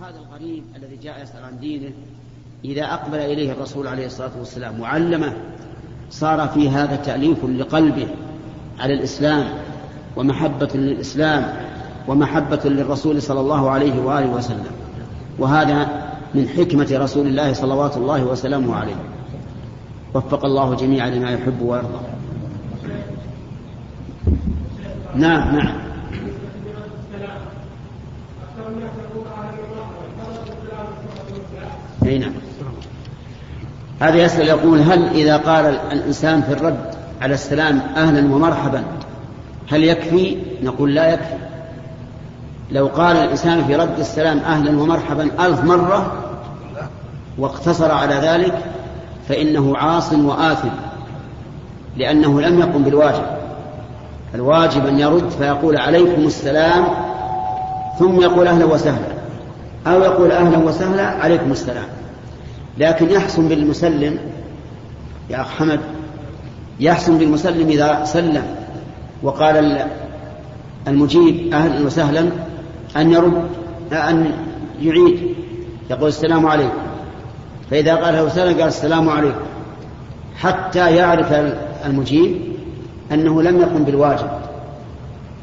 وهذا الغريب الذي جاء يسأل عن دينه إذا أقبل إليه الرسول عليه الصلاة والسلام وعلمه صار في هذا تأليف لقلبه على الإسلام ومحبة للإسلام ومحبة للرسول صلى الله عليه وآله وسلم. وهذا من حكمة رسول الله صلوات الله وسلامه عليه. وفق الله جميعا لما يحب ويرضى. نعم نعم اي نعم هذا يسأل يقول هل إذا قال الإنسان في الرد على السلام أهلا ومرحبا هل يكفي؟ نقول لا يكفي. لو قال الإنسان في رد السلام أهلا ومرحبا ألف مرة واقتصر على ذلك فإنه عاص وآثم لأنه لم يقم بالواجب. الواجب أن يرد فيقول عليكم السلام ثم يقول أهلا وسهلا أو يقول أهلا وسهلا عليكم السلام. لكن يحسن بالمسلم يا أخ حمد يحسن بالمسلم إذا سلم وقال المجيب أهلا وسهلا أن يرد أن يعيد. يقول السلام عليكم. فإذا قال له سلام قال السلام عليكم. حتى يعرف المجيب أنه لم يقم بالواجب.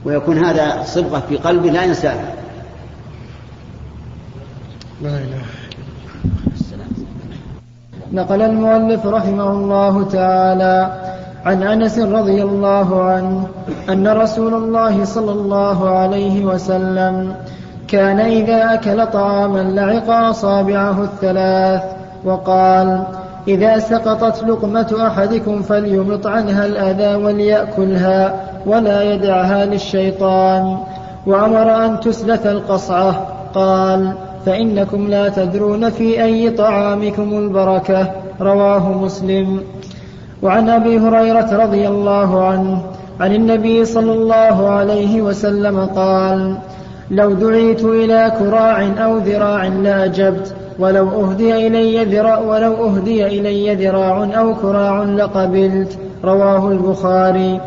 ويكون هذا صبغة في قلبه لا ينساها لا إله نقل المؤلف رحمه الله تعالى عن أنس رضي الله عنه أن رسول الله صلى الله عليه وسلم كان إذا أكل طعاما لعق أصابعه الثلاث وقال إذا سقطت لقمة أحدكم فليمط عنها الأذى وليأكلها ولا يدعها للشيطان. وأمر أن تسلث القصعة. قال فإنكم لا تدرون في أي طعامكم البركة. رواه مسلم. وعن أبي هريرة رضي الله عنه عن النبي صلى الله عليه وسلم قال لو دعيت إلى كراع أو ذراع لأجبت ولو أهدي إلي ذراع ولو أهدي إلي ذراع أو كراع لقبلت رواه البخاري.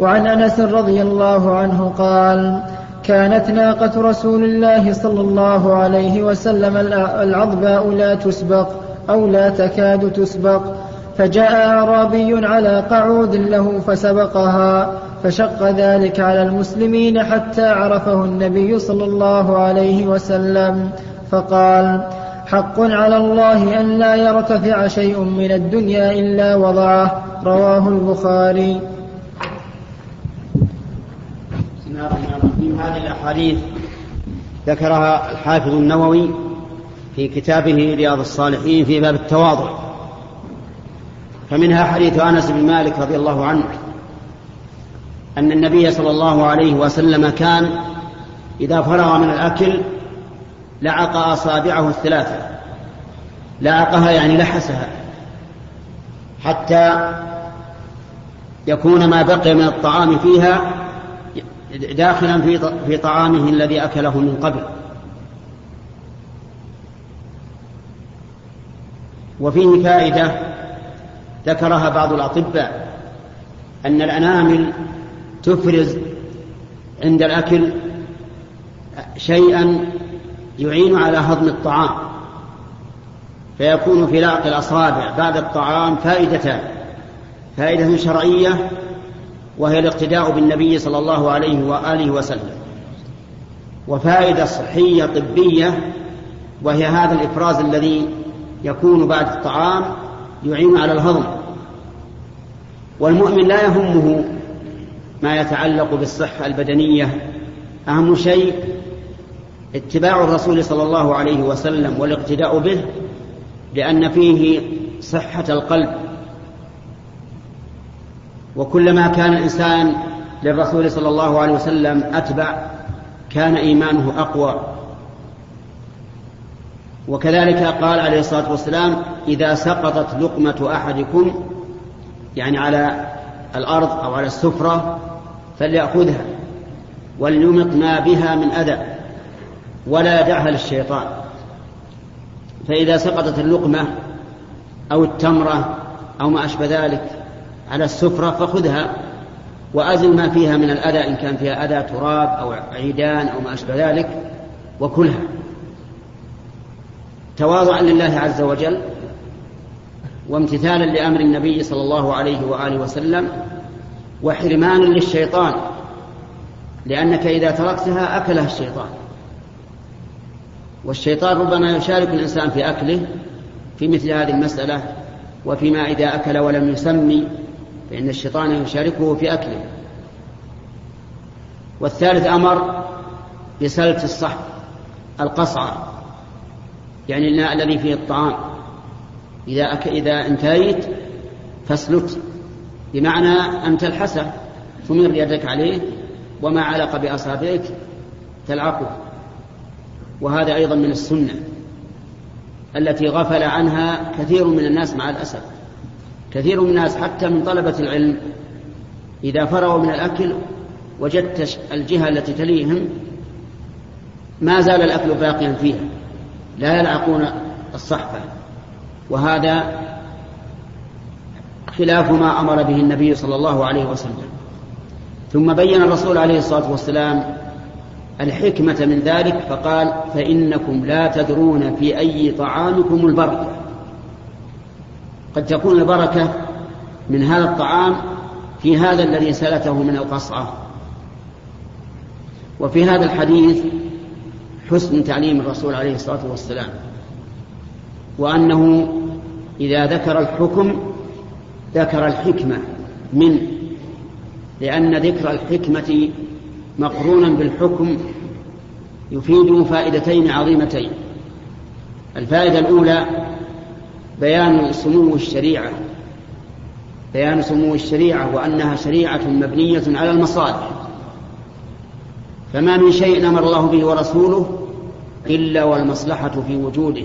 وعن أنس رضي الله عنه قال كانت ناقة رسول الله صلى الله عليه وسلم العظباء لا تسبق أو لا تكاد تسبق. فجاء أعرابي على قعود له فسبقها فشق ذلك على المسلمين حتى عرفه النبي صلى الله عليه وسلم. فقال حق على الله أن لا يرتفع شيء من الدنيا إلا وضعه. رواه البخاري. هذه الأحاديث ذكرها الحافظ النووي في كتابه رياض الصالحين في باب التواضع. فمنها حديث أنس بن مالك رضي الله عنه أن النبي صلى الله عليه وسلم كان إذا فرغ من الأكل لعق أصابعه الثلاثة. لعقها يعني لحسها. حتى يكون ما بقي من الطعام فيها داخلا في طعامه الذي أكله من قبل. وفيه فائده ذكرها بعض الأطباء أن الأنامل تفرز عند الأكل شيئا يعين على هضم الطعام فيكون في لعق الأصابع بعد الطعام فائدتان فائدة شرعية وهي الاقتداء بالنبي صلى الله عليه وآله وسلم. وفائدة صحية طبية وهي هذا الإفراز الذي يكون بعد الطعام يعين على الهضم. والمؤمن لا يهمه ما يتعلق بالصحة البدنية. أهم شيء اتباع الرسول صلى الله عليه وسلم والاقتداء به لأن فيه صحة القلب. وكلما كان الإنسان للرسول صلى الله عليه وسلم أتبع كان إيمانه أقوى. وكذلك قال عليه الصلاة والسلام إذا سقطت لقمة أحدكم يعني على الأرض أو على السفرة فليأخذها وليمط ما بها من أذى ولا يدعها للشيطان. فإذا سقطت اللقمة أو التمرة أو ما أشبه ذلك على السفرة فخذها وأزل ما فيها من الأذى إن كان فيها أذى تراب أو عيدان أو ما أشبه ذلك وكلها. تواضعا لله عز وجل وامتثالا لأمر النبي صلى الله عليه وآله وسلم وحرمانا للشيطان لأنك إذا تركتها أكلها الشيطان. والشيطان ربما يشارك الإنسان في أكله في مثل هذه المسألة وفيما إذا أكل ولم يسمي فإن الشيطان يشاركه في أكله. والثالث أمر بسلة الصحب القصعة يعني الماء الذي فيه الطعام. إذا أك... إذا انتهيت فاسلت بمعنى أن تلحسه تمر يدك عليه وما علق بأصابعك تلعقه. وهذا أيضا من السنة التي غفل عنها كثير من الناس مع الأسف. كثير من الناس حتى من طلبة العلم إذا فرغوا من الأكل وجدت الجهة التي تليهم ما زال الأكل باقيا فيها. لا يلعقون الصحفة. وهذا خلاف ما أمر به النبي صلى الله عليه وسلم. ثم بين الرسول عليه الصلاة والسلام الحكمة من ذلك فقال فإنكم لا تدرون في أي طعامكم البركة قد تكون البركة من هذا الطعام في هذا الذي سلته من القصعة. وفي هذا الحديث حسن تعليم الرسول عليه الصلاة والسلام وأنه إذا ذكر الحكم ذكر الحكمة من لأن ذكر الحكمة مقرونا بالحكم يفيد فائدتين عظيمتين. الفائدة الأولى بيان سمو الشريعة. بيان سمو الشريعة وأنها شريعة مبنية على المصالح. فما من شيء أمر الله به ورسوله إلا والمصلحة في وجوده.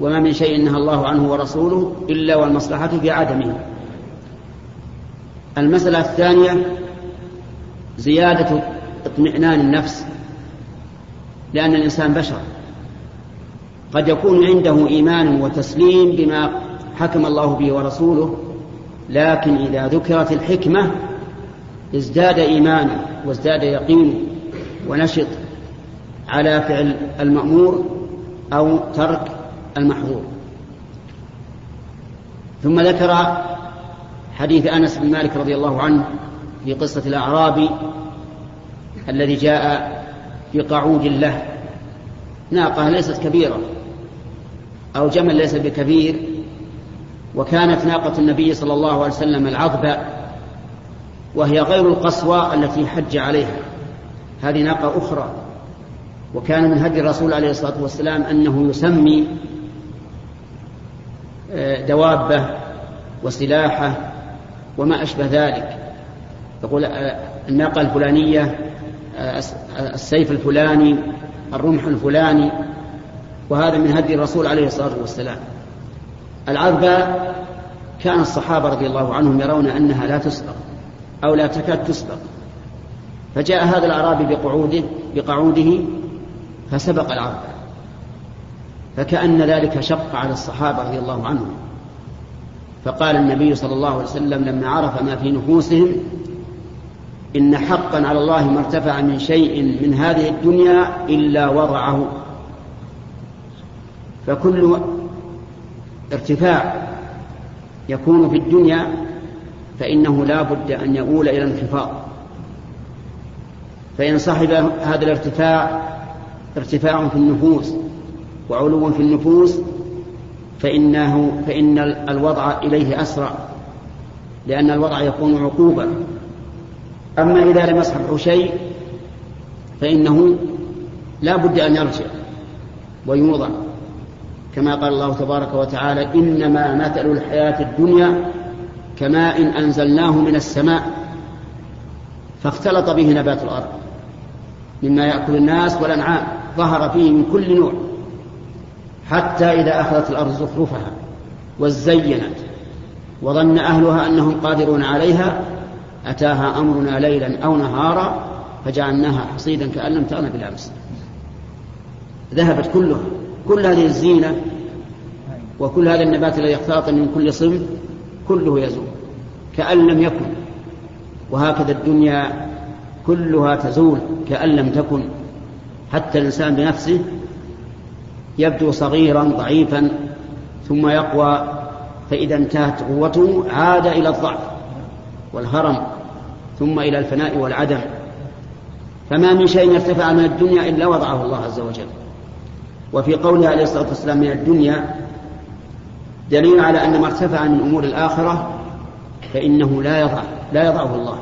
وما من شيء نهى الله عنه ورسوله إلا والمصلحة في عدمه. المسألة الثانية زيادة اطمئنان النفس لأن الإنسان بشر. قد يكون عنده إيمان وتسليم بما حكم الله به ورسوله لكن إذا ذكرت الحكمة ازداد ايمانه وازداد يقينه ونشط على فعل المأمور أو ترك المحظور. ثم ذكر حديث أنس بن مالك رضي الله عنه في قصة الأعرابي الذي جاء بقعود له. ناقة ليست كبيرة. أو جمل ليس بكبير وكانت ناقة النبي صلى الله عليه وسلم العظبة وهي غير القصوى التي حج عليها. هذه ناقة أخرى وكان من هدي الرسول عليه الصلاة والسلام أنه يسمي آه، دوابة وسلاحة وما أشبه ذلك. يقول آه، الناقة الفلانية آه، السيف الفلاني الرمح الفلاني وهذا من هدي الرسول عليه الصلاة والسلام. العذبة كان الصحابة رضي الله عنهم يرون أنها لا تسبق أو لا تكاد تسبق. فجاء هذا الأعرابي بقعوده بقعوده فسبق العرب فكأن ذلك شق على الصحابة رضي الله عنهم. فقال النبي صلى الله عليه وسلم لما عرف ما في نفوسهم إن حقا على الله ما ارتفع من شيء من هذه الدنيا إلا وضعه. فكل ارتفاع يكون في الدنيا فإنه لا بد أن يؤول إلى انخفاض فإن صحب هذا الارتفاع ارتفاع في النفوس وعلو في النفوس فإنه فإن الوضع إليه أسرع لأن الوضع يكون عقوبة. أما إذا لم يصحبه شيء فإنه لا بد أن يرجع ويوضع. كما قال الله تبارك وتعالى إنما مثل الحياة الدنيا كماء أنزلناه من السماء فاختلط به نبات الأرض مما يأكل الناس والأنعام ظهر فيه من كل نوع حتى إذا أخذت الأرض زخرفها وزينت وظن أهلها أنهم قادرون عليها أتاها أمرنا ليلا أو نهارا فجعلناها حصيدا كأن لم تغن بالأمس ذهبت كلها. كل هذه الزينة وكل هذا النبات الذي اختلط من كل صنف كله يزول كأن لم يكن. وهكذا الدنيا كلها تزول كأن لم تكن. حتى الإنسان بنفسه يبدو صغيرا ضعيفا ثم يقوى فإذا انتهت قوته عاد إلى الضعف والهرم ثم إلى الفناء والعدم. فما من شيء ارتفع من الدنيا إلا وضعه الله عز وجل. وفي قوله عليه الصلاة والسلام من الدنيا دليل على أن ما ارتفع من أمور الآخرة فإنه لا يضع لا يضعه الله.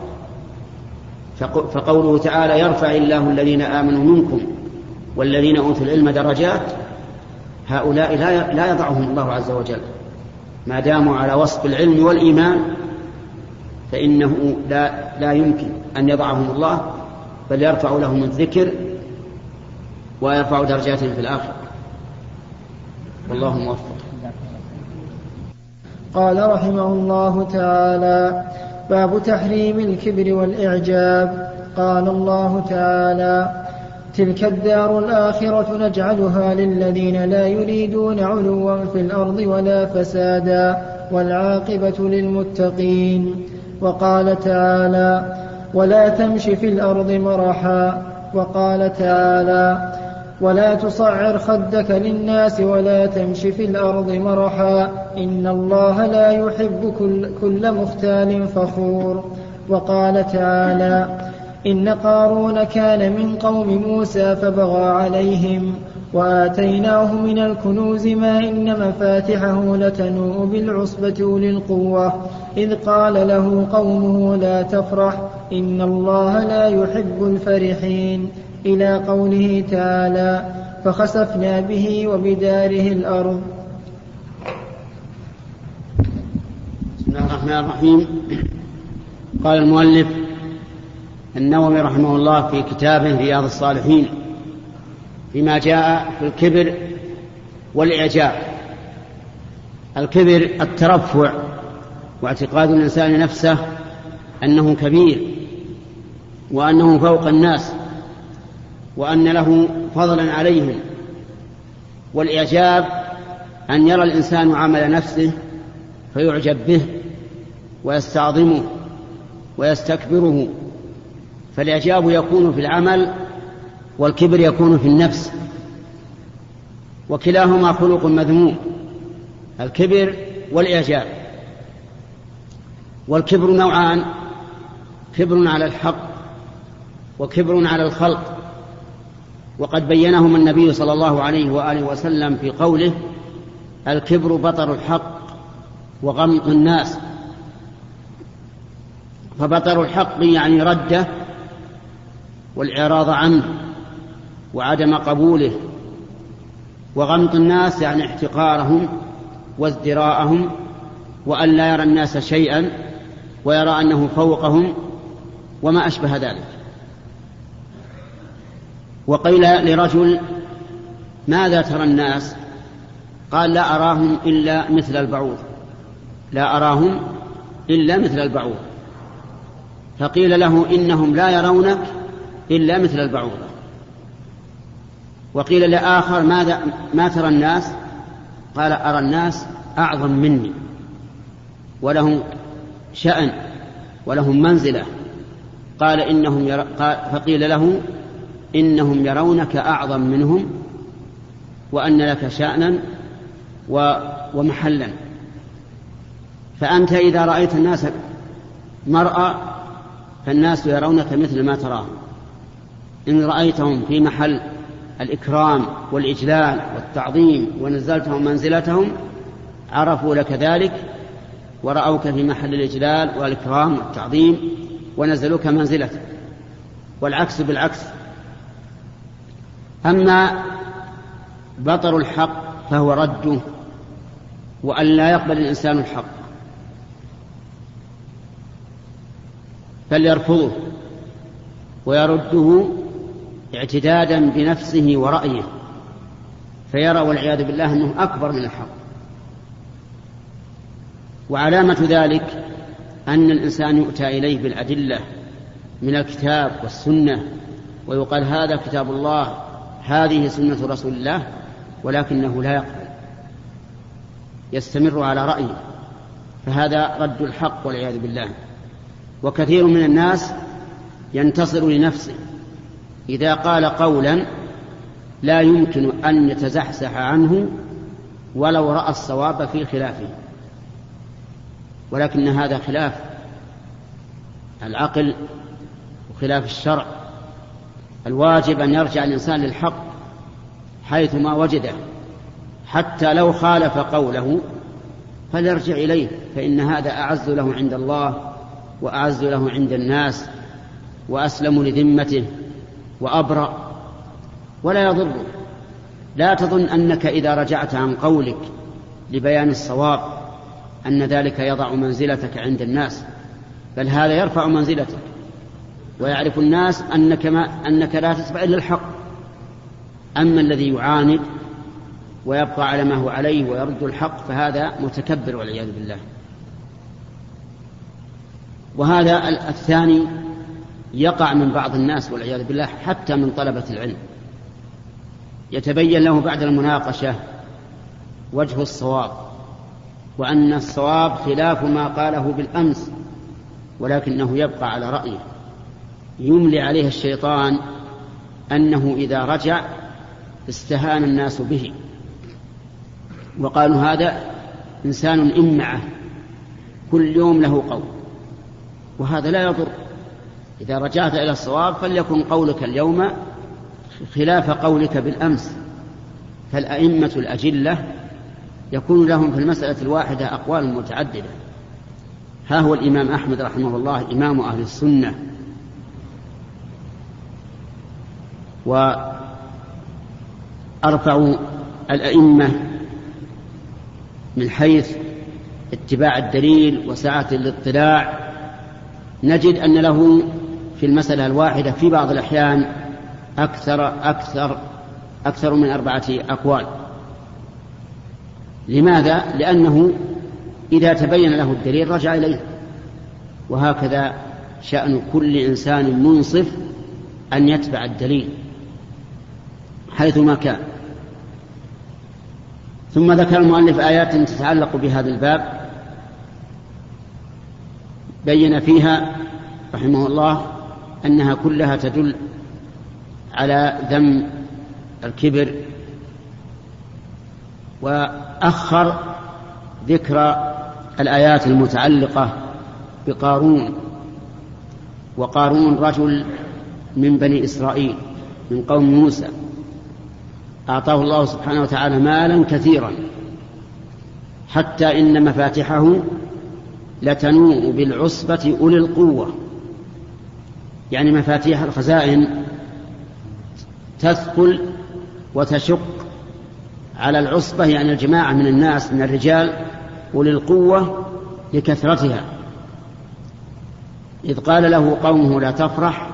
فقوله تعالى يرفع الله الذين آمنوا منكم والذين أوتوا العلم درجات هؤلاء لا يضعهم الله عز وجل. ما داموا على وصف العلم والإيمان فإنه لا, لا يمكن أن يضعهم الله بل يرفع لهم الذكر ويرفع درجاتهم في الآخرة. والله موفق. قال رحمه الله تعالى باب تحريم الكبر والإعجاب. قال الله تعالى تلك الدار الآخرة نجعلها للذين لا يريدون علوا في الأرض ولا فسادا والعاقبة للمتقين. وقال تعالى ولا تمش في الأرض مرحا. وقال تعالى ولا تصعر خدك للناس ولا تمش في الأرض مرحا. إن الله لا يحب كل, كل مختال فخور. وقال تعالى إن قارون كان من قوم موسى فبغى عليهم وآتيناه من الكنوز ما إن مفاتحه لتنوء بالعصبة أولي القوة إذ قال له قومه لا تفرح إن الله لا يحب الفرحين. إلى قوله تعالى فخسفنا به وبداره الأرض. بسم الله الرحمن الرحيم. قال المؤلف النووي رحمه الله في كتابه رياض الصالحين فيما جاء في الكبر والإعجاب. الكبر الترفع واعتقاد الإنسان نفسه أنه كبير وأنه فوق الناس. وأن له فضلا عليهم. والإعجاب أن يرى الإنسان عمل نفسه فيعجب به ويستعظمه ويستكبره. فالإعجاب يكون في العمل والكبر يكون في النفس. وكلاهما خلق مذموم الكبر والإعجاب. والكبر نوعان كبر على الحق وكبر على الخلق. وقد بينهما النبي صلى الله عليه وآله وسلم في قوله الكبر بطر الحق وغمط الناس. فبطر الحق يعني رده والإعراض عنه وعدم قبوله. وغمط الناس يعني احتقارهم وازدراءهم وأن لا يرى الناس شيئا ويرى أنه فوقهم وما أشبه ذلك. وقيل لرجل ماذا ترى الناس؟ قال لا أراهم إلا مثل البعوض لا أراهم إلا مثل البعوض فقيل له إنهم لا يرونك إلا مثل البعوضة وقيل لآخر ماذا ما ترى الناس؟ قال أرى الناس أعظم مني ولهم شأن ولهم منزلة. قال إنهم. قال فقيل له إنهم يرونك أعظم منهم وأن لك شأنا. ومحلا. فأنت إذا رأيت الناس مرأى فالناس يرونك مثل ما تراهم. إن رأيتهم في محل الإكرام والإجلال والتعظيم ونزلتهم منزلتهم عرفوا لك ذلك ورأوك في محل الإجلال والإكرام والتعظيم ونزلوك منزلتك. والعكس بالعكس. أما بطر الحق فهو رده وأن لا يقبل الإنسان الحق. فليرفضه ويرده اعتدادا بنفسه ورأيه. فيرى والعياذ بالله أنه أكبر من الحق. وعلامة ذلك أن الإنسان يؤتى إليه بالأدلة من الكتاب والسنة ويقال هذا كتاب الله هذه سنة رسول الله ولكنه لا يقبل يستمر على رأيه فهذا رد الحق والعياذ بالله. وكثير من الناس ينتصر لنفسه إذا قال قولا لا يمكن أن يتزحزح عنه ولو رأى الصواب في خلافه. ولكن هذا خلاف العقل وخلاف الشرع. الواجب أن يرجع الإنسان للحق حيثما وجده حتى لو خالف قوله فليرجع إليه فإن هذا أعز له عند الله وأعز له عند الناس وأسلم لذمته وأبرأ. ولا يضر. لا تظن أنك إذا رجعت عن قولك لبيان الصواب أن ذلك يضع منزلتك عند الناس بل هذا يرفع منزلتك. ويعرف الناس أنك, ما أنك لا تتبع إلا الحق. أما الذي يعاند ويبقى على ما هو عليه ويرد الحق فهذا متكبر والعياذ بالله. وهذا الثاني يقع من بعض الناس والعياذ بالله حتى من طلبة العلم. يتبين له بعد المناقشة وجه الصواب وأن الصواب خلاف ما قاله بالأمس ولكنه يبقى على رأيه. يملي عليه الشيطان أنه إذا رجع استهان الناس به. وقالوا هذا إنسان إمعة كل يوم له قول وهذا لا يضر. إذا رجعت إلى الصواب فليكن قولك اليوم خلاف قولك بالأمس. فالأئمة الأجلة يكون لهم في المسألة الواحدة أقوال متعددة. ها هو الإمام أحمد رحمه الله إمام أهل السنة. وأرفع الأئمة من حيث اتباع الدليل وسعة الاطلاع. نجد أن له في المسألة الواحدة في بعض الأحيان أكثر أكثر أكثر من أربعة أقوال. لماذا؟ لأنه إذا تبين له الدليل رجع إليه. وهكذا شأن كل إنسان منصف أن يتبع الدليل. حيثما كان. ثم ذكر المؤلف آيات تتعلق بهذا الباب. بين فيها رحمه الله أنها كلها تدل على ذم الكبر وأخر ذكر الآيات المتعلقة بقارون وقارون رجل من بني إسرائيل من قوم موسى. أعطاه الله سبحانه وتعالى مالا كثيرا حتى إن مفاتحه لتنوء بالعصبة أولي القوة. يعني مفاتيح الخزائن تثقل وتشق على العصبة يعني الجماعة من الناس من الرجال أولي القوة لكثرتها. إذ قال له قومه لا تفرح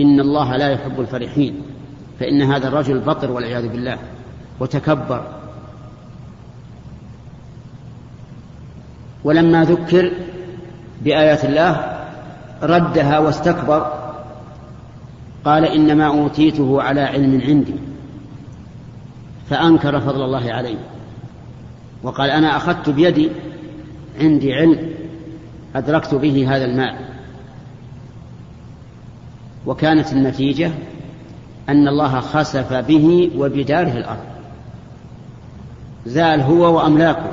إن الله لا يحب الفرحين. فإن هذا الرجل بطر والعياذ بالله وتكبر. ولما ذكر بآيات الله ردها واستكبر قال إنما أوتيته على علم عندي فأنكر فضل الله عليه. وقال أنا أخذت بيدي عندي علم أدركت به هذا المال. وكانت النتيجة أن الله خسف به وبداره الأرض. زال هو وأملاكه.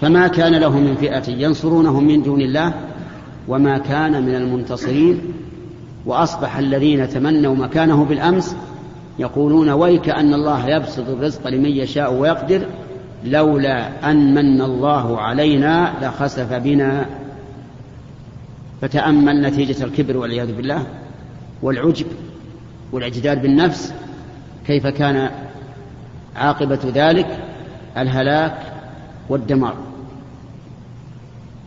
فما كان له من فئة ينصرونه من دون الله وما كان من المنتصرين. وأصبح الذين تمنوا مكانه بالأمس يقولون ويك أن الله يبسط الرزق لمن يشاء ويقدر لولا أن من الله علينا لخسف بنا. فتأمل نتيجة الكبر والعياذ بالله والعجب. والاعتداد بالنفس كيف كان عاقبة ذلك؟ الهلاك والدمار.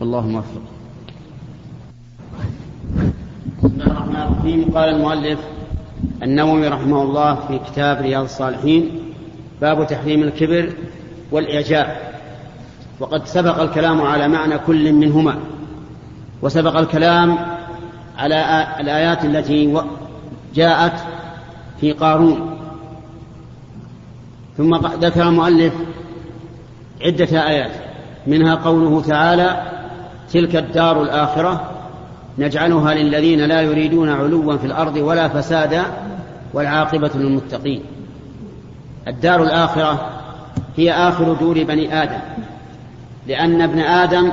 والله موفق. بسم الله الرحمن الرحيم. قال المؤلف النووي رحمه الله في كتاب رياض الصالحين باب تحريم الكبر والإعجاب. وقد سبق الكلام على معنى كل منهما وسبق الكلام على الآيات التي جاءت في قارون. ثم ذكر المؤلف عدة آيات. منها قوله تعالى تلك الدار الآخرة نجعلها للذين لا يريدون علوا في الأرض ولا فسادا والعاقبة للمتقين. الدار الآخرة هي آخر دور بني آدم لأن ابن آدم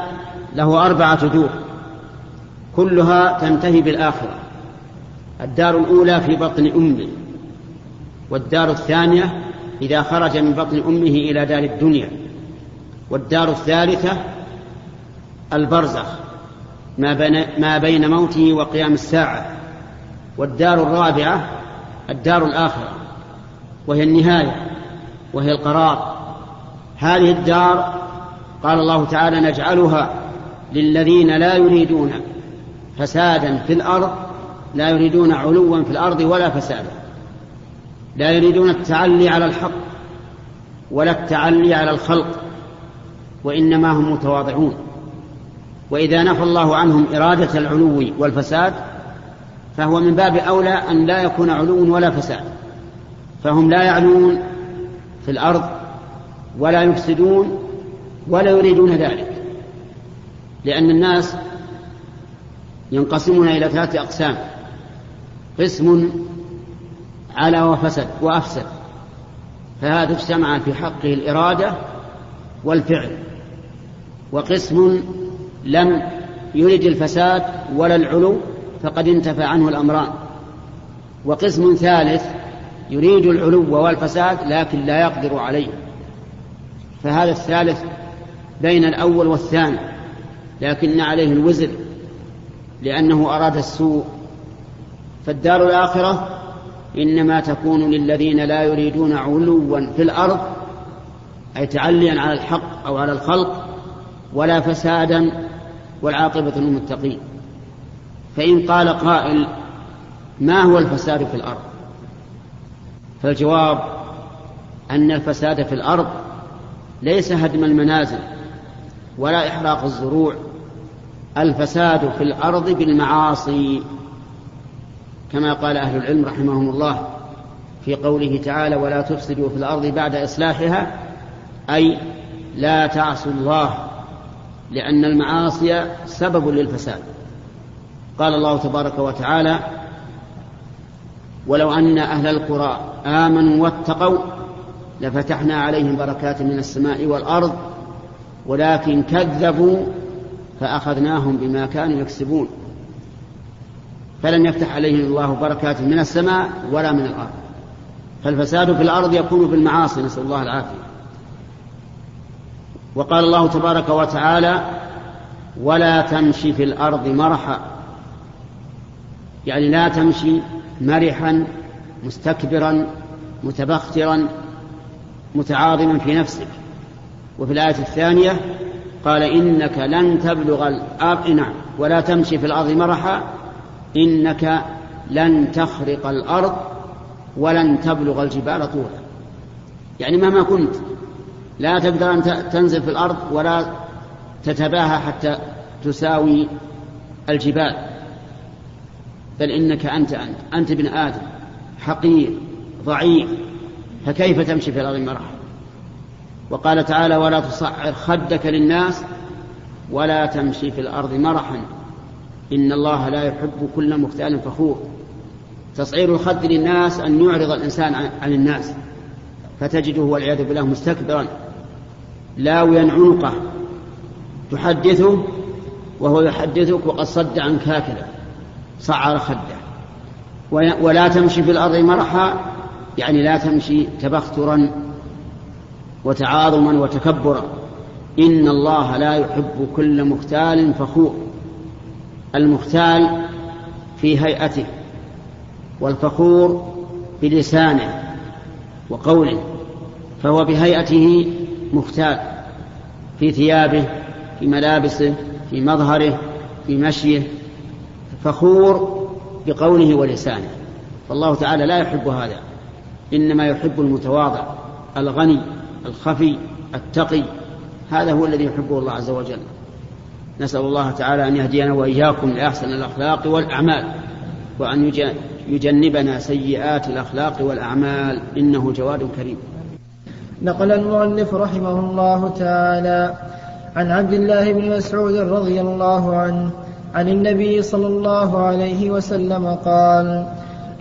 له أربعة دور كلها تنتهي بالآخرة. الدار الأولى في بطن أمه والدار الثانية إذا خرج من بطن أمه إلى دار الدنيا والدار الثالثة البرزخ ما بين, ما بين موته وقيام الساعة والدار الرابعة الدار الآخرة وهي النهاية وهي القرار. هذه الدار قال الله تعالى نجعلها للذين لا يريدون فسادا في الأرض لا يريدون علوا في الأرض ولا فسادا. لا يريدون التعلي على الحق ولا التعلي على الخلق وإنما هم متواضعون. وإذا نفى الله عنهم إرادة العلو والفساد فهو من باب أولى أن لا يكون علو ولا فساد. فهم لا يعلون في الأرض ولا يفسدون ولا يريدون ذلك لأن الناس ينقسمون إلى ثلاثة أقسام. قسم على وفسد وأفسد فهذا اجتمع في حقه الإرادة والفعل وقسم لم يرد الفساد ولا العلو فقد انتفى عنه الأمران وقسم ثالث يريد العلو والفساد لكن لا يقدر عليه فهذا الثالث بين الأول والثاني لكن عليه الوزر لأنه أراد السوء. فالدار الآخرة إنما تكون للذين لا يريدون علوا في الأرض أي تعليا على الحق أو على الخلق ولا فسادا والعاقبة للمتقين. فإن قال قائل ما هو الفساد في الأرض؟ فالجواب أن الفساد في الأرض ليس هدم المنازل ولا إحراق الزروع الفساد في الأرض بالمعاصي. كما قال أهل العلم رحمهم الله في قوله تعالى ولا تفسدوا في الأرض بعد إصلاحها أي لا تعصوا الله لأن المعاصي سبب للفساد قال الله تبارك وتعالى ولو أن أهل القرى آمنوا واتقوا لفتحنا عليهم بركات من السماء والأرض ولكن كذبوا فأخذناهم بما كانوا يكسبون فلم يفتح عليهم الله بركات من السماء ولا من الأرض. فالفساد في الأرض يكون بالمعاصي نسأل الله العافية. وقال الله تبارك وتعالى ولا تمشي في الأرض مرحا. يعني لا تمشي مرحا مستكبرا متبخترا متعاظما في نفسك. وفي الآية الثانية قال إنك لن تبلغ الأرض. نعم. ولا تمشي في الأرض مرحا إنك لن تخرق الأرض ولن تبلغ الجبال طولا. يعني مهما كنت لا تقدر أن تنزل في الأرض ولا تتباهى حتى تساوي الجبال. بل إنك أنت أنت أنت ابن آدم حقير ضعيف فكيف تمشي في الأرض مرحا وقال تعالى ولا تصعر خدك للناس ولا تمشي في الأرض مرحا. إن الله لا يحب كل مختال فخور. تصعير الخد للناس أن يعرض الإنسان عن الناس. فتجده والعياذ بالله مستكبرا. لاويا عنقه تحدثه وهو يحدثك وقد صد عنك هكذا. صعر خده. ولا تمشي في الأرض مرحا. يعني لا تمشي تبخترا وتعاظما وتكبرا. إن الله لا يحب كل مختال فخور. المختال في هيئته والفخور بلسانه وقوله فهو بهيئته مختال في ثيابه في ملابسه في مظهره في مشيه فخور بقوله ولسانه. فالله تعالى لا يحب هذا إنما يحب المتواضع الغني الخفي التقي هذا هو الذي يحبه الله عز وجل. نسأل الله تعالى أن يهدينا وإياكم لأحسن الأخلاق والأعمال وأن يجنبنا سيئات الأخلاق والأعمال إنه جواد كريم. نقل المؤلف رحمه الله تعالى عن عبد الله بن مسعود رضي الله عنه عن النبي صلى الله عليه وسلم قال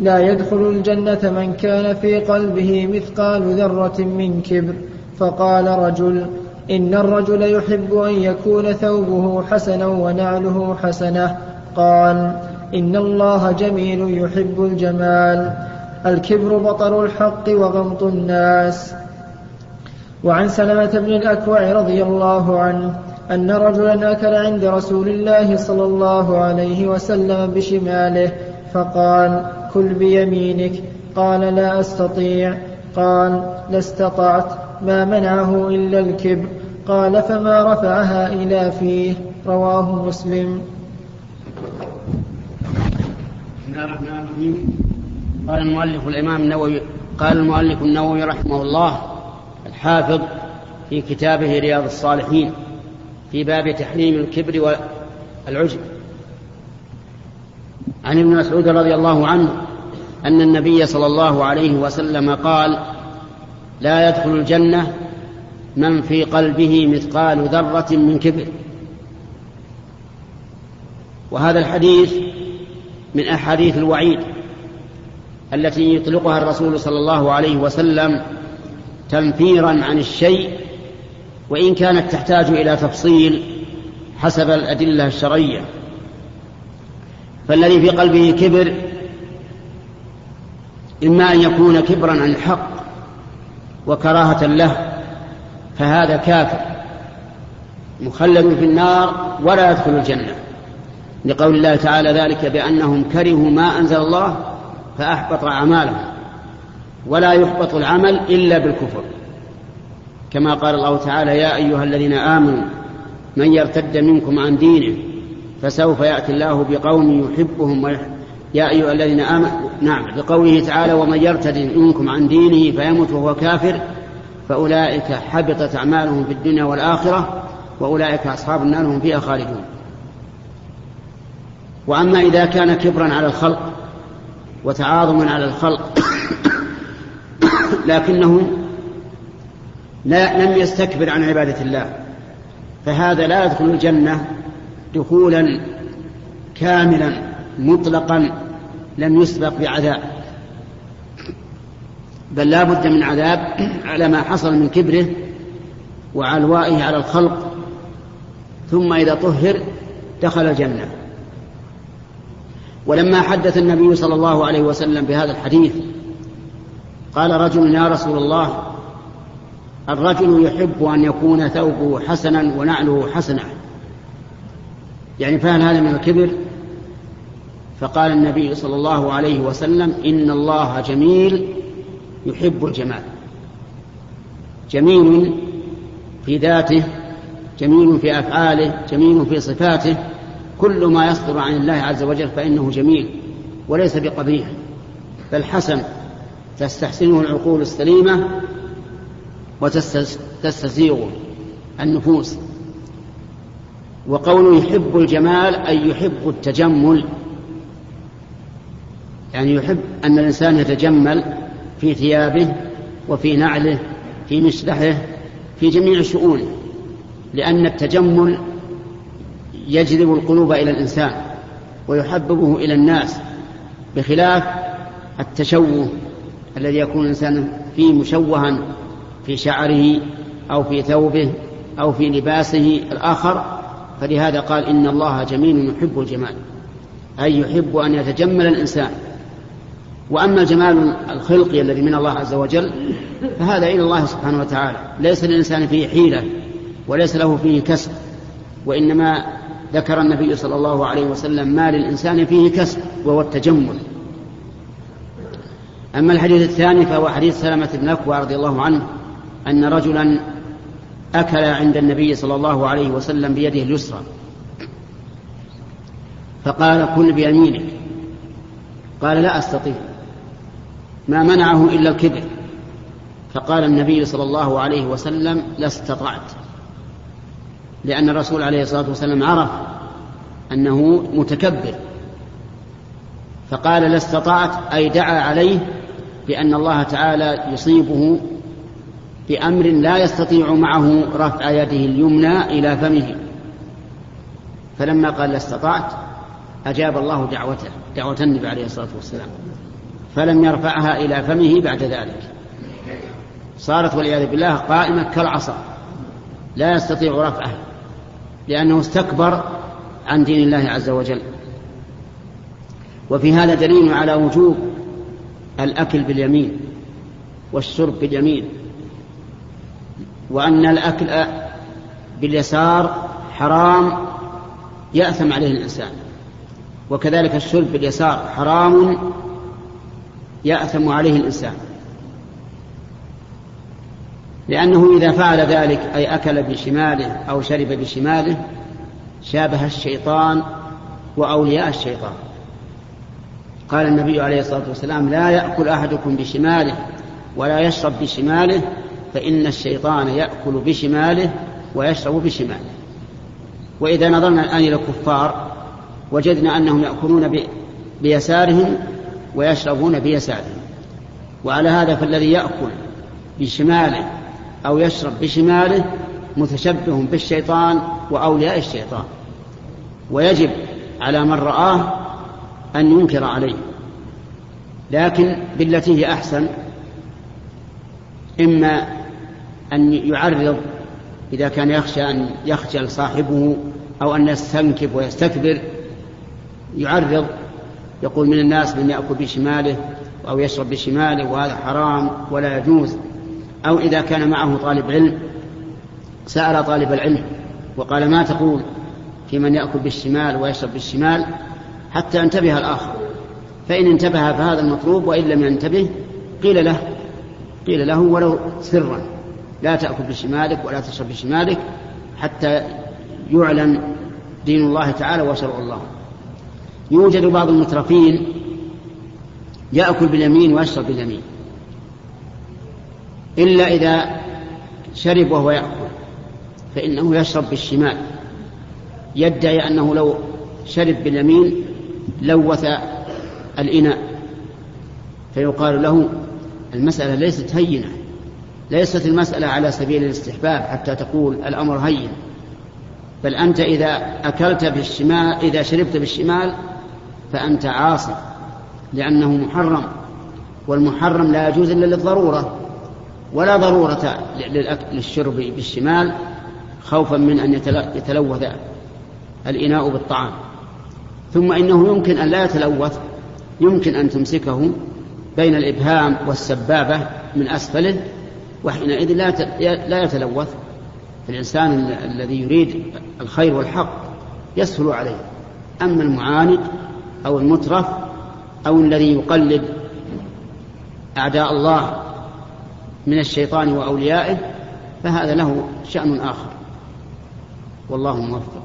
لا يدخل الجنة من كان في قلبه مثقال ذرة من كبر. فقال رجل إن الرجل يحب أن يكون ثوبه حسنا ونعله حسنة. قال إن الله جميل يحب الجمال. الكبر بطر الحق وغمط الناس. وعن سلمة بن الأكوع رضي الله عنه أن رجلا أكل عند رسول الله صلى الله عليه وسلم بشماله فقال كل بيمينك. قال لا أستطيع. قال لاستطعت ما منعه إلا الكبر. قال فما رفعها إلى فيه. رواه مسلم. بسم الله الرحمن الرحيم. قال المؤلف الإمام النووي قال المؤلف النووي رحمه الله الحافظ في كتابه رياض الصالحين في باب تحريم الكبر والعجب عن ابن مسعود رضي الله عنه أن النبي صلى الله عليه وسلم قال لا يدخل الجنة من في قلبه مثقال ذرة من كبر. وهذا الحديث من أحاديث الوعيد التي يطلقها الرسول صلى الله عليه وسلم تنفيرا عن الشيء وإن كانت تحتاج إلى تفصيل حسب الأدلة الشرعية. فالذي في قلبه كبر إما أن يكون كبرا عن الحق وكراهة له فهذا كافر. مخلد في النار ولا يدخل الجنة. لقول الله تعالى ذلك بأنهم كرهوا ما أنزل الله فأحبط أعمالهم. ولا يحبط العمل إلا بالكفر. كما قال الله تعالى يا أيها الذين آمنوا من يرتد منكم عن دينه فسوف يأتي الله بقوم يحبهم يا أيها الذين آمنوا نعم بقوله تعالى ومن يرتد منكم عن دينه فيمت وهو كافر فأولئك حبطت أعمالهم في الدنيا والآخرة وأولئك أصحاب النار هم فيها خالدون. وأما إذا كان كبرا على الخلق وتعاظما على الخلق لكنه لا لم يستكبر عن عبادة الله فهذا لا يدخل الجنة دخولا كاملا مطلقا. لم يسبق بعذاب. بل لا بد من عذاب على ما حصل من كبره وعلوائه على الخلق. ثم إذا طهر دخل الجنة. ولما حدث النبي صلى الله عليه وسلم بهذا الحديث قال رجل يا رسول الله الرجل يحب أن يكون ثوبه حسنا ونعله حسنة. يعني فهل هذا من الكبر؟ فقال النبي صلى الله عليه وسلم إن الله جميل يحب الجمال. جميل في ذاته جميل في أفعاله جميل في صفاته. كل ما يصدر عن الله عز وجل فإنه جميل وليس بقبيح. بل حسن تستحسنه العقول السليمة وتستسيغه النفوس. وقوله يحب الجمال أي يحب التجمل يعني يحب أن الإنسان يتجمل في ثيابه وفي نعله في مشلحه في جميع شؤونه لأن التجمل يجذب القلوب إلى الإنسان ويحببه إلى الناس بخلاف التشوه الذي يكون الإنسان فيه مشوها في شعره أو في ثوبه أو في لباسه الآخر فلهذا قال إن الله جميل يحب الجمال أي يحب أن يتجمل الإنسان. وأما الجمال الخلقي الذي من الله عز وجل فهذا إلى الله سبحانه وتعالى. ليس للإنسان فيه حيلة وليس له فيه كسب وإنما ذكر النبي صلى الله عليه وسلم ما للإنسان فيه كسب وهو التجمل. أما الحديث الثاني فهو حديث سلمة بن أكوى رضي الله عنه أن رجلا أكل عند النبي صلى الله عليه وسلم بيده اليسرى. فقال كل بيمينك. قال لا أستطيع. ما منعه إلا الكبر. فقال النبي صلى الله عليه وسلم لا استطعت لأن الرسول عليه الصلاة والسلام عرف أنه متكبر. فقال لا استطعت أي دعا عليه بأن الله تعالى يصيبه بأمر لا يستطيع معه رفع يده اليمنى إلى فمه. فلما قال لا استطعت أجاب الله دعوته دعوة النبي عليه الصلاة والسلام. فلم يرفعها إلى فمه بعد ذلك. صارت والعياذ بالله قائمة كالعصا لا يستطيع رفعها لأنه استكبر عن دين الله عز وجل. وفي هذا دليل على وجوب الأكل باليمين والشرب باليمين وأن الأكل باليسار حرام يأثم عليه الإنسان وكذلك الشرب باليسار حرام يأثم عليه الإنسان. لأنه إذا فعل ذلك أي أكل بشماله أو شرب بشماله شابه الشيطان وأولياء الشيطان. قال النبي عليه الصلاة والسلام لا يأكل أحدكم بشماله ولا يشرب بشماله فإن الشيطان يأكل بشماله ويشرب بشماله. وإذا نظرنا الآن إلى الكفار وجدنا أنهم يأكلون بيسارهم ويشربون بيسارهم وعلى هذا فالذي يأكل بشماله أو يشرب بشماله متشبه بالشيطان وأولياء الشيطان. ويجب على من رآه أن ينكر عليه. لكن بالتي هي أحسن إما أن يعرض إذا كان يخشى أن يخجل صاحبه أو أن يستنكف ويستكبر يعرض يقول من الناس من يأكل بشماله أو يشرب بشماله وهذا حرام ولا يجوز. أو إذا كان معه طالب علم سأل طالب العلم وقال ما تقول في من يأكل بالشمال ويشرب بالشمال حتى ينتبه الآخر. فإن انتبه فهذا المطلوب وإن لم ينتبه قيل له قيل له ولو سرا لا تأكل بشمالك ولا تشرب بشمالك حتى يعلن دين الله تعالى وشرع الله. يوجد بعض المترفين يأكل باليمين ويشرب باليمين إلا إذا شرب وهو يأكل فإنه يشرب بالشمال. يدعي أنه لو شرب باليمين لوث الإناء فيقال له المسألة ليست هينة ليست المسألة على سبيل الاستحباب حتى تقول الأمر هين. بل أنت إذا أكلت بالشمال إذا شربت بالشمال فأنت عاصي لأنه محرم والمحرم لا يجوز إلا للضرورة ولا ضرورة للشرب بالشمال خوفا من أن يتلوث الإناء بالطعام. ثم إنه يمكن أن لا يتلوث يمكن أن تمسكه بين الإبهام والسبابة من أسفله وحينئذ لا لا يتلوث. الإنسان الذي يريد الخير والحق يسهل عليه. أما المعاند أو المترف أو الذي يقلد أعداء الله من الشيطان وأوليائه فهذا له شأن آخر. والله موفق.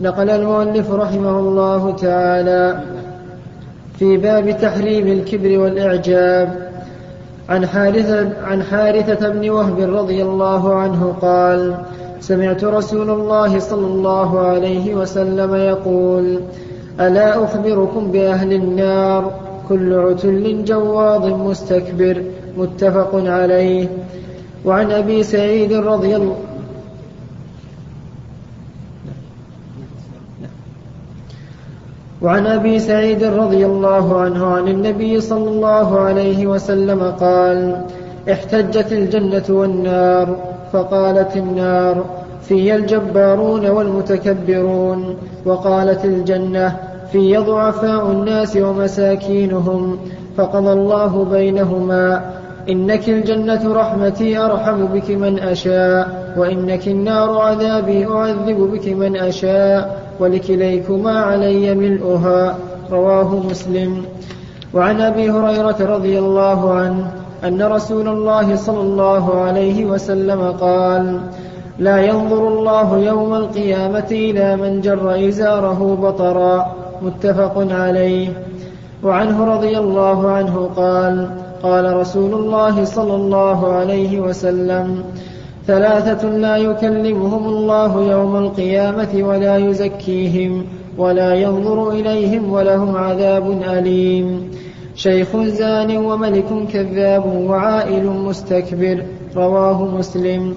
نقل المؤلف رحمه الله تعالى في باب تحريم الكبر والإعجاب عن حارثة, عن حارثة بن وهب رضي الله عنه قال سمعت رسول الله صلى الله عليه وسلم يقول ألا أخبركم بأهل النار؟ كل عتل جواظ مستكبر متفق عليه. وعن أبي سعيد رضي الله وعن أبي سعيد رضي الله عنه عن النبي صلى الله عليه وسلم قال احتجت الجنة والنار فقالت النار في الجبارون والمتكبرون وقالت الجنة في ضعفاء الناس ومساكينهم فقضى الله بينهما إنك الجنة رحمتي أرحم بك من أشاء وإنك النار عذابي أعذب بك من أشاء ولكليكما علي ملؤها. رواه مسلم. وعن أبي هريرة رضي الله عنه أن رسول الله صلى الله عليه وسلم قال لا ينظر الله يوم القيامة إلى من جر إزاره بطرا. متفق عليه. وعنه رضي الله عنه قال قال رسول الله صلى الله عليه وسلم ثلاثة لا يكلمهم الله يوم القيامة ولا يزكيهم ولا ينظر إليهم ولهم عذاب أليم. شيخ زان وملك كذاب وعائل مستكبر رواه مسلم.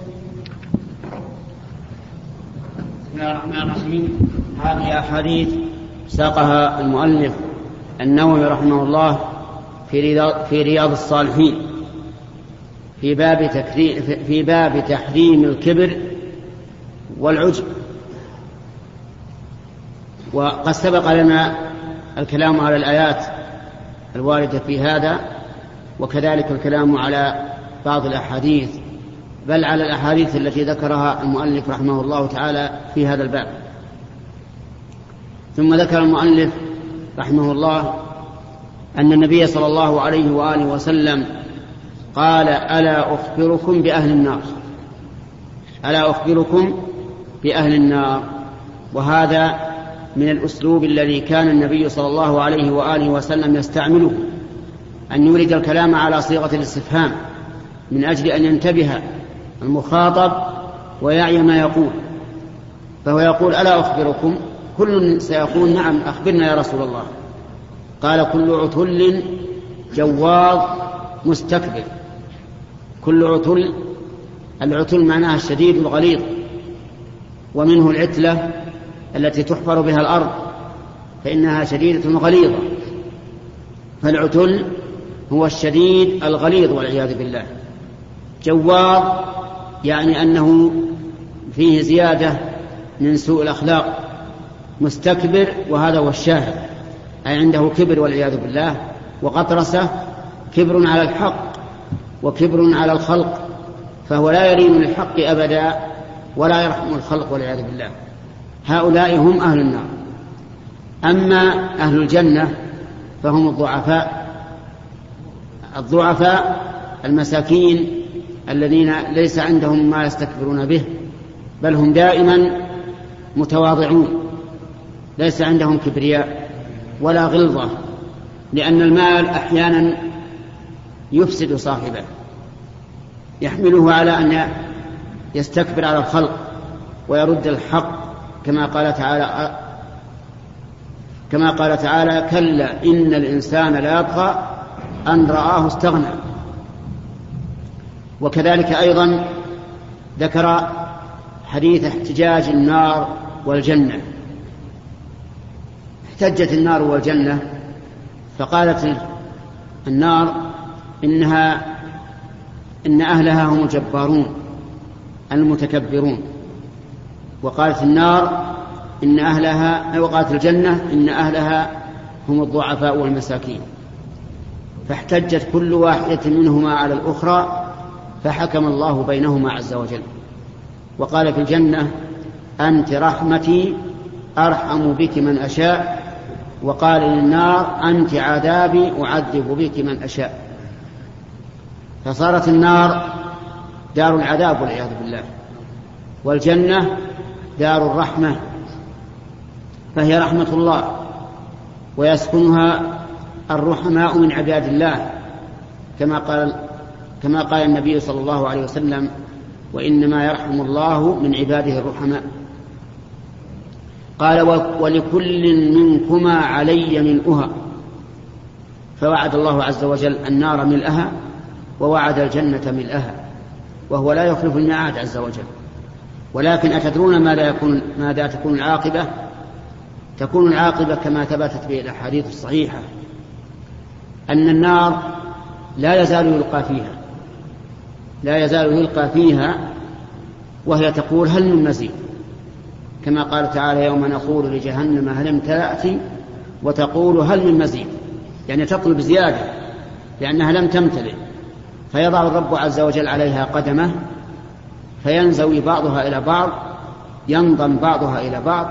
بسم الله الرحمن الرحيم. هذه أحاديث ساقها المؤلف النووي رحمه الله في رياض, الصالحين. في باب في باب تحريم الكبر والعجب. وقد سبق لنا الكلام على الآيات الواردة في هذا وكذلك الكلام على بعض الأحاديث. بل على الأحاديث التي ذكرها المؤلف رحمه الله تعالى في هذا الباب. ثم ذكر المؤلف رحمه الله أن النبي صلى الله عليه وآله وسلم قال ألا أخبركم بأهل النار؟ ألا أخبركم بأهل النار؟ وهذا من الأسلوب الذي كان النبي صلى الله عليه وآله وسلم يستعمله أن يورد الكلام على صيغة الاستفهام من أجل أن ينتبه المخاطب ويعي ما يقول فهو يقول ألا أخبركم كل سيقول نعم أخبرنا يا رسول الله. قال كل عتل جواظ مستكبر. كل عتل العتل معناها الشديد الغليظ ومنه العتلة التي تحفر بها الأرض فإنها شديدة غليظة. فالعتل هو الشديد الغليظ والعياذ بالله. جواظ يعني أنه فيه زيادة من سوء الأخلاق. مستكبر وهذا هو الشاهد. أي عنده كبر والعياذ بالله. وقطرسة كبر على الحق وكبر على الخلق. فهو لا يرين للحق أبدا ولا يرحم الخلق والعياذ بالله. هؤلاء هم أهل النار. أما أهل الجنة فهم الضعفاء. الضعفاء المساكين الذين ليس عندهم ما يستكبرون به بل هم دائما متواضعون. ليس عندهم كبرياء ولا غلظة لأن المال أحيانا يفسد صاحبه يحمله على أن يستكبر على الخلق ويرد الحق كما قال تعالى كما قال تعالى كلا إن الإنسان ليطغى أن رآه استغنى. وكذلك أيضا ذكر حديث احتجاج النار والجنة. احتجت النار والجنة فقالت النار إنها إن أهلها هم الجبارون المتكبرون. وقالت النار إن أهلها وقالت الجنة إن أهلها هم الضعفاء والمساكين. فاحتجت كل واحدة منهما على الأخرى فحكم الله بينهما عز وجل. وقال في الجنة أنت رحمتي أرحم بك من أشاء وقال للنار أنت عذابي أعذب بك من أشاء. فصارت النار دار العذاب والعياذ بالله والجنة دار الرحمة فهي رحمة الله ويسكنها الرحماء من عباد الله كما قال كما قال النبي صلى الله عليه وسلم وإنما يرحم الله من عباده الرحماء. قال ولكل منكما علي ملؤها فوعد الله عز وجل النار ملئها ووعد الجنة ملئها وهو لا يخلف الميعاد عز وجل. ولكن أتدرون ماذا يكون ماذا تكون العاقبة؟ تكون العاقبة كما ثبتت به الأحاديث الصحيحة أن النار لا يزال يلقى فيها لا يزال يلقى فيها وهي تقول هل من مزيد؟ كما قال تعالى يوم نقول لجهنم هل امتلأت وتقول هل من مزيد. يعني تطلب زيادة لأنها لم تمتلئ. فيضع الرب عز وجل عليها قدمه فينزوي بعضها إلى بعض ينضم بعضها إلى بعض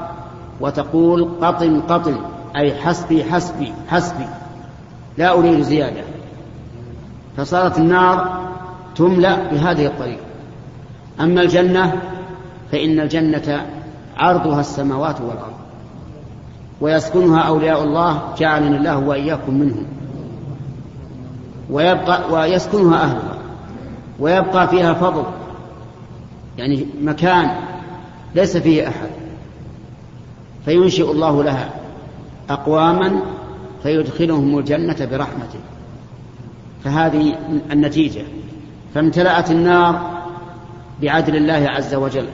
وتقول قطن قطن أي حسبي حسبي حسبي لا أريد زيادة. فصارت النار تملأ بهذه الطريقة. أما الجنة فإن الجنة عرضها السماوات والأرض. ويسكنها أولياء الله جعلني الله وإياكم منهم. ويبقى ويسكنها أهلها. ويبقى فيها فضل. يعني مكان ليس فيه أحد. فينشئ الله لها أقواما فيدخلهم الجنة برحمته. فهذه النتيجة. فامتلأت النار بعدل الله عز وجل.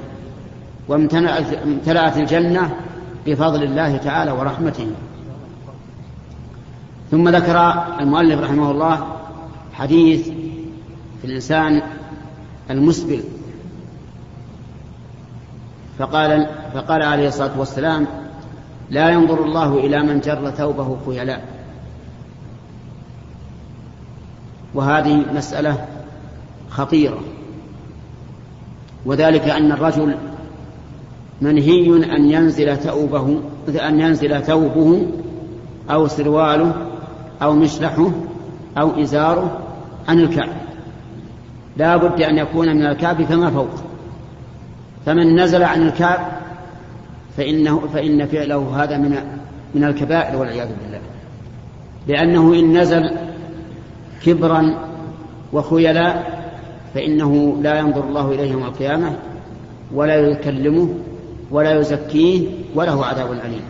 وامتلأت الجنة بفضل الله تعالى ورحمته. ثم ذكر المؤلف رحمه الله حديث في الإنسان المسبل. فقال فقال عليه الصلاة والسلام لا ينظر الله إلى من جر ثوبه خيلاء. وهذه مسألة خطيرة. وذلك أن الرجل منهي أن ينزل ثوبه أن ينزل ثوبه أو سرواله أو مشلحه أو إزاره عن الكعب. لا بد أن يكون من الكعب فما فوق. فمن نزل عن الكعب فإنه فإن فعله هذا من من الكبائر والعياذ بالله. لأنه إن نزل كبرا وخيلاء فإنه لا ينظر الله إليه يوم القيامة ولا يكلمه ولا يزكيه وله عذاب أليم.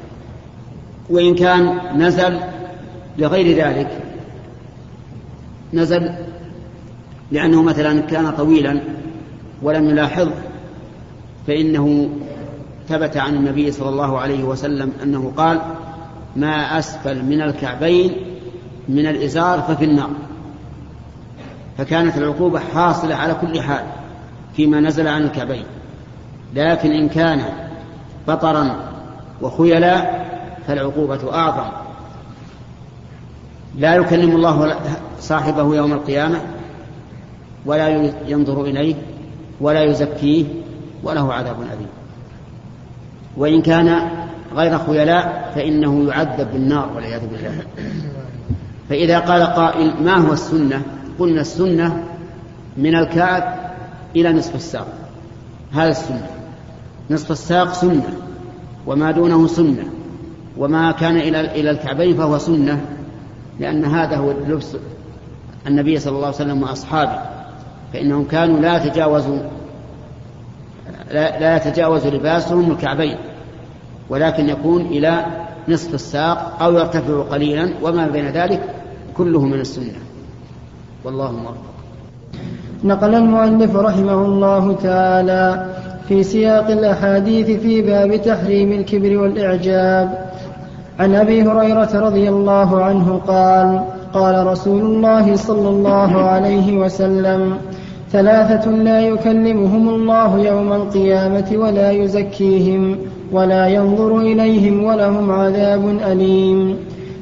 وإن كان نزل لغير ذلك نزل لأنه مثلا كان طويلا ولم يلاحظ فإنه ثبت عن النبي صلى الله عليه وسلم أنه قال ما أسفل من الكعبين من الإزار ففي النار. فكانت العقوبة حاصلة على كل حال فيما نزل عن الكعبين. لكن إن كان بطرا وخيلا فالعقوبة أعظم. لا يكلم الله صاحبه يوم القيامة ولا ينظر إليه ولا يزكيه وله عذاب أليم. وإن كان غير خيلاء فإنه يعذب بالنار والعياذ بالله. فإذا قال قائل ما هو السنة؟ قلنا السنة من الكعب إلى نصف الساق. هذا السنة. نصف الساق سنة وما دونه سنة وما كان إلى إلى الكعبين فهو سنة لأن هذا هو لبس النبي صلى الله عليه وسلم وأصحابه فإنهم كانوا لا يتجاوزوا لا, لا يتجاوز لباسهم الكعبين ولكن يكون إلى نصف الساق أو يرتفع قليلا وما بين ذلك كله من السنة. والله موفق نقل المؤلف رحمه الله تعالى في سياق الأحاديث في باب تحريم الكبر والإعجاب. عن أبي هريرة رضي الله عنه قال قال رسول الله صلى الله عليه وسلم ثلاثة لا يكلمهم الله يوم القيامة ولا يزكيهم ولا ينظر إليهم ولهم عذاب أليم.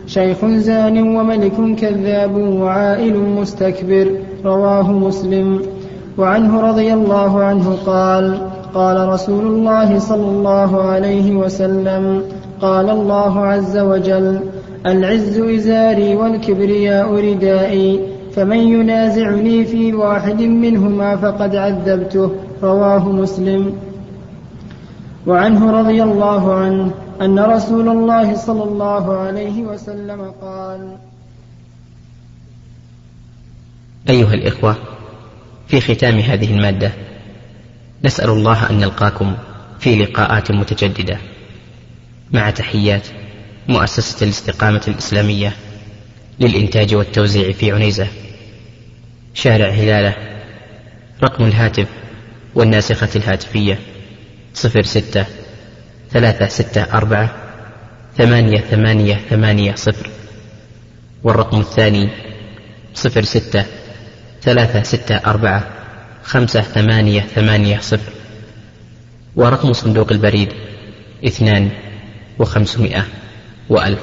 شيخ زان وملك كذاب وعائل مستكبر رواه مسلم. وعنه رضي الله عنه قال قال رسول الله صلى الله عليه وسلم قال الله عز وجل العز إزاري والكبرياء ردائي فمن ينازعني في واحد منهما فقد عذبته رواه مسلم. وعنه رضي الله عنه أن رسول الله صلى الله عليه وسلم قال أيها الإخوة في ختام هذه المادة نسأل الله أن نلقاكم في لقاءات متجددة. مع تحيات مؤسسة الاستقامة الإسلامية للإنتاج والتوزيع في عنيزة. شارع هلالة رقم الهاتف والناسخة الهاتفية صفر ستة ثلاثة ستة أربعة ثمانية ثمانية ثمانية صفر والرقم الثاني صفر ستة ثلاثة ستة أربعة خمسة ثمانية ثمانية صفر. ورقم صندوق البريد اثنان وخمسمائة وألف.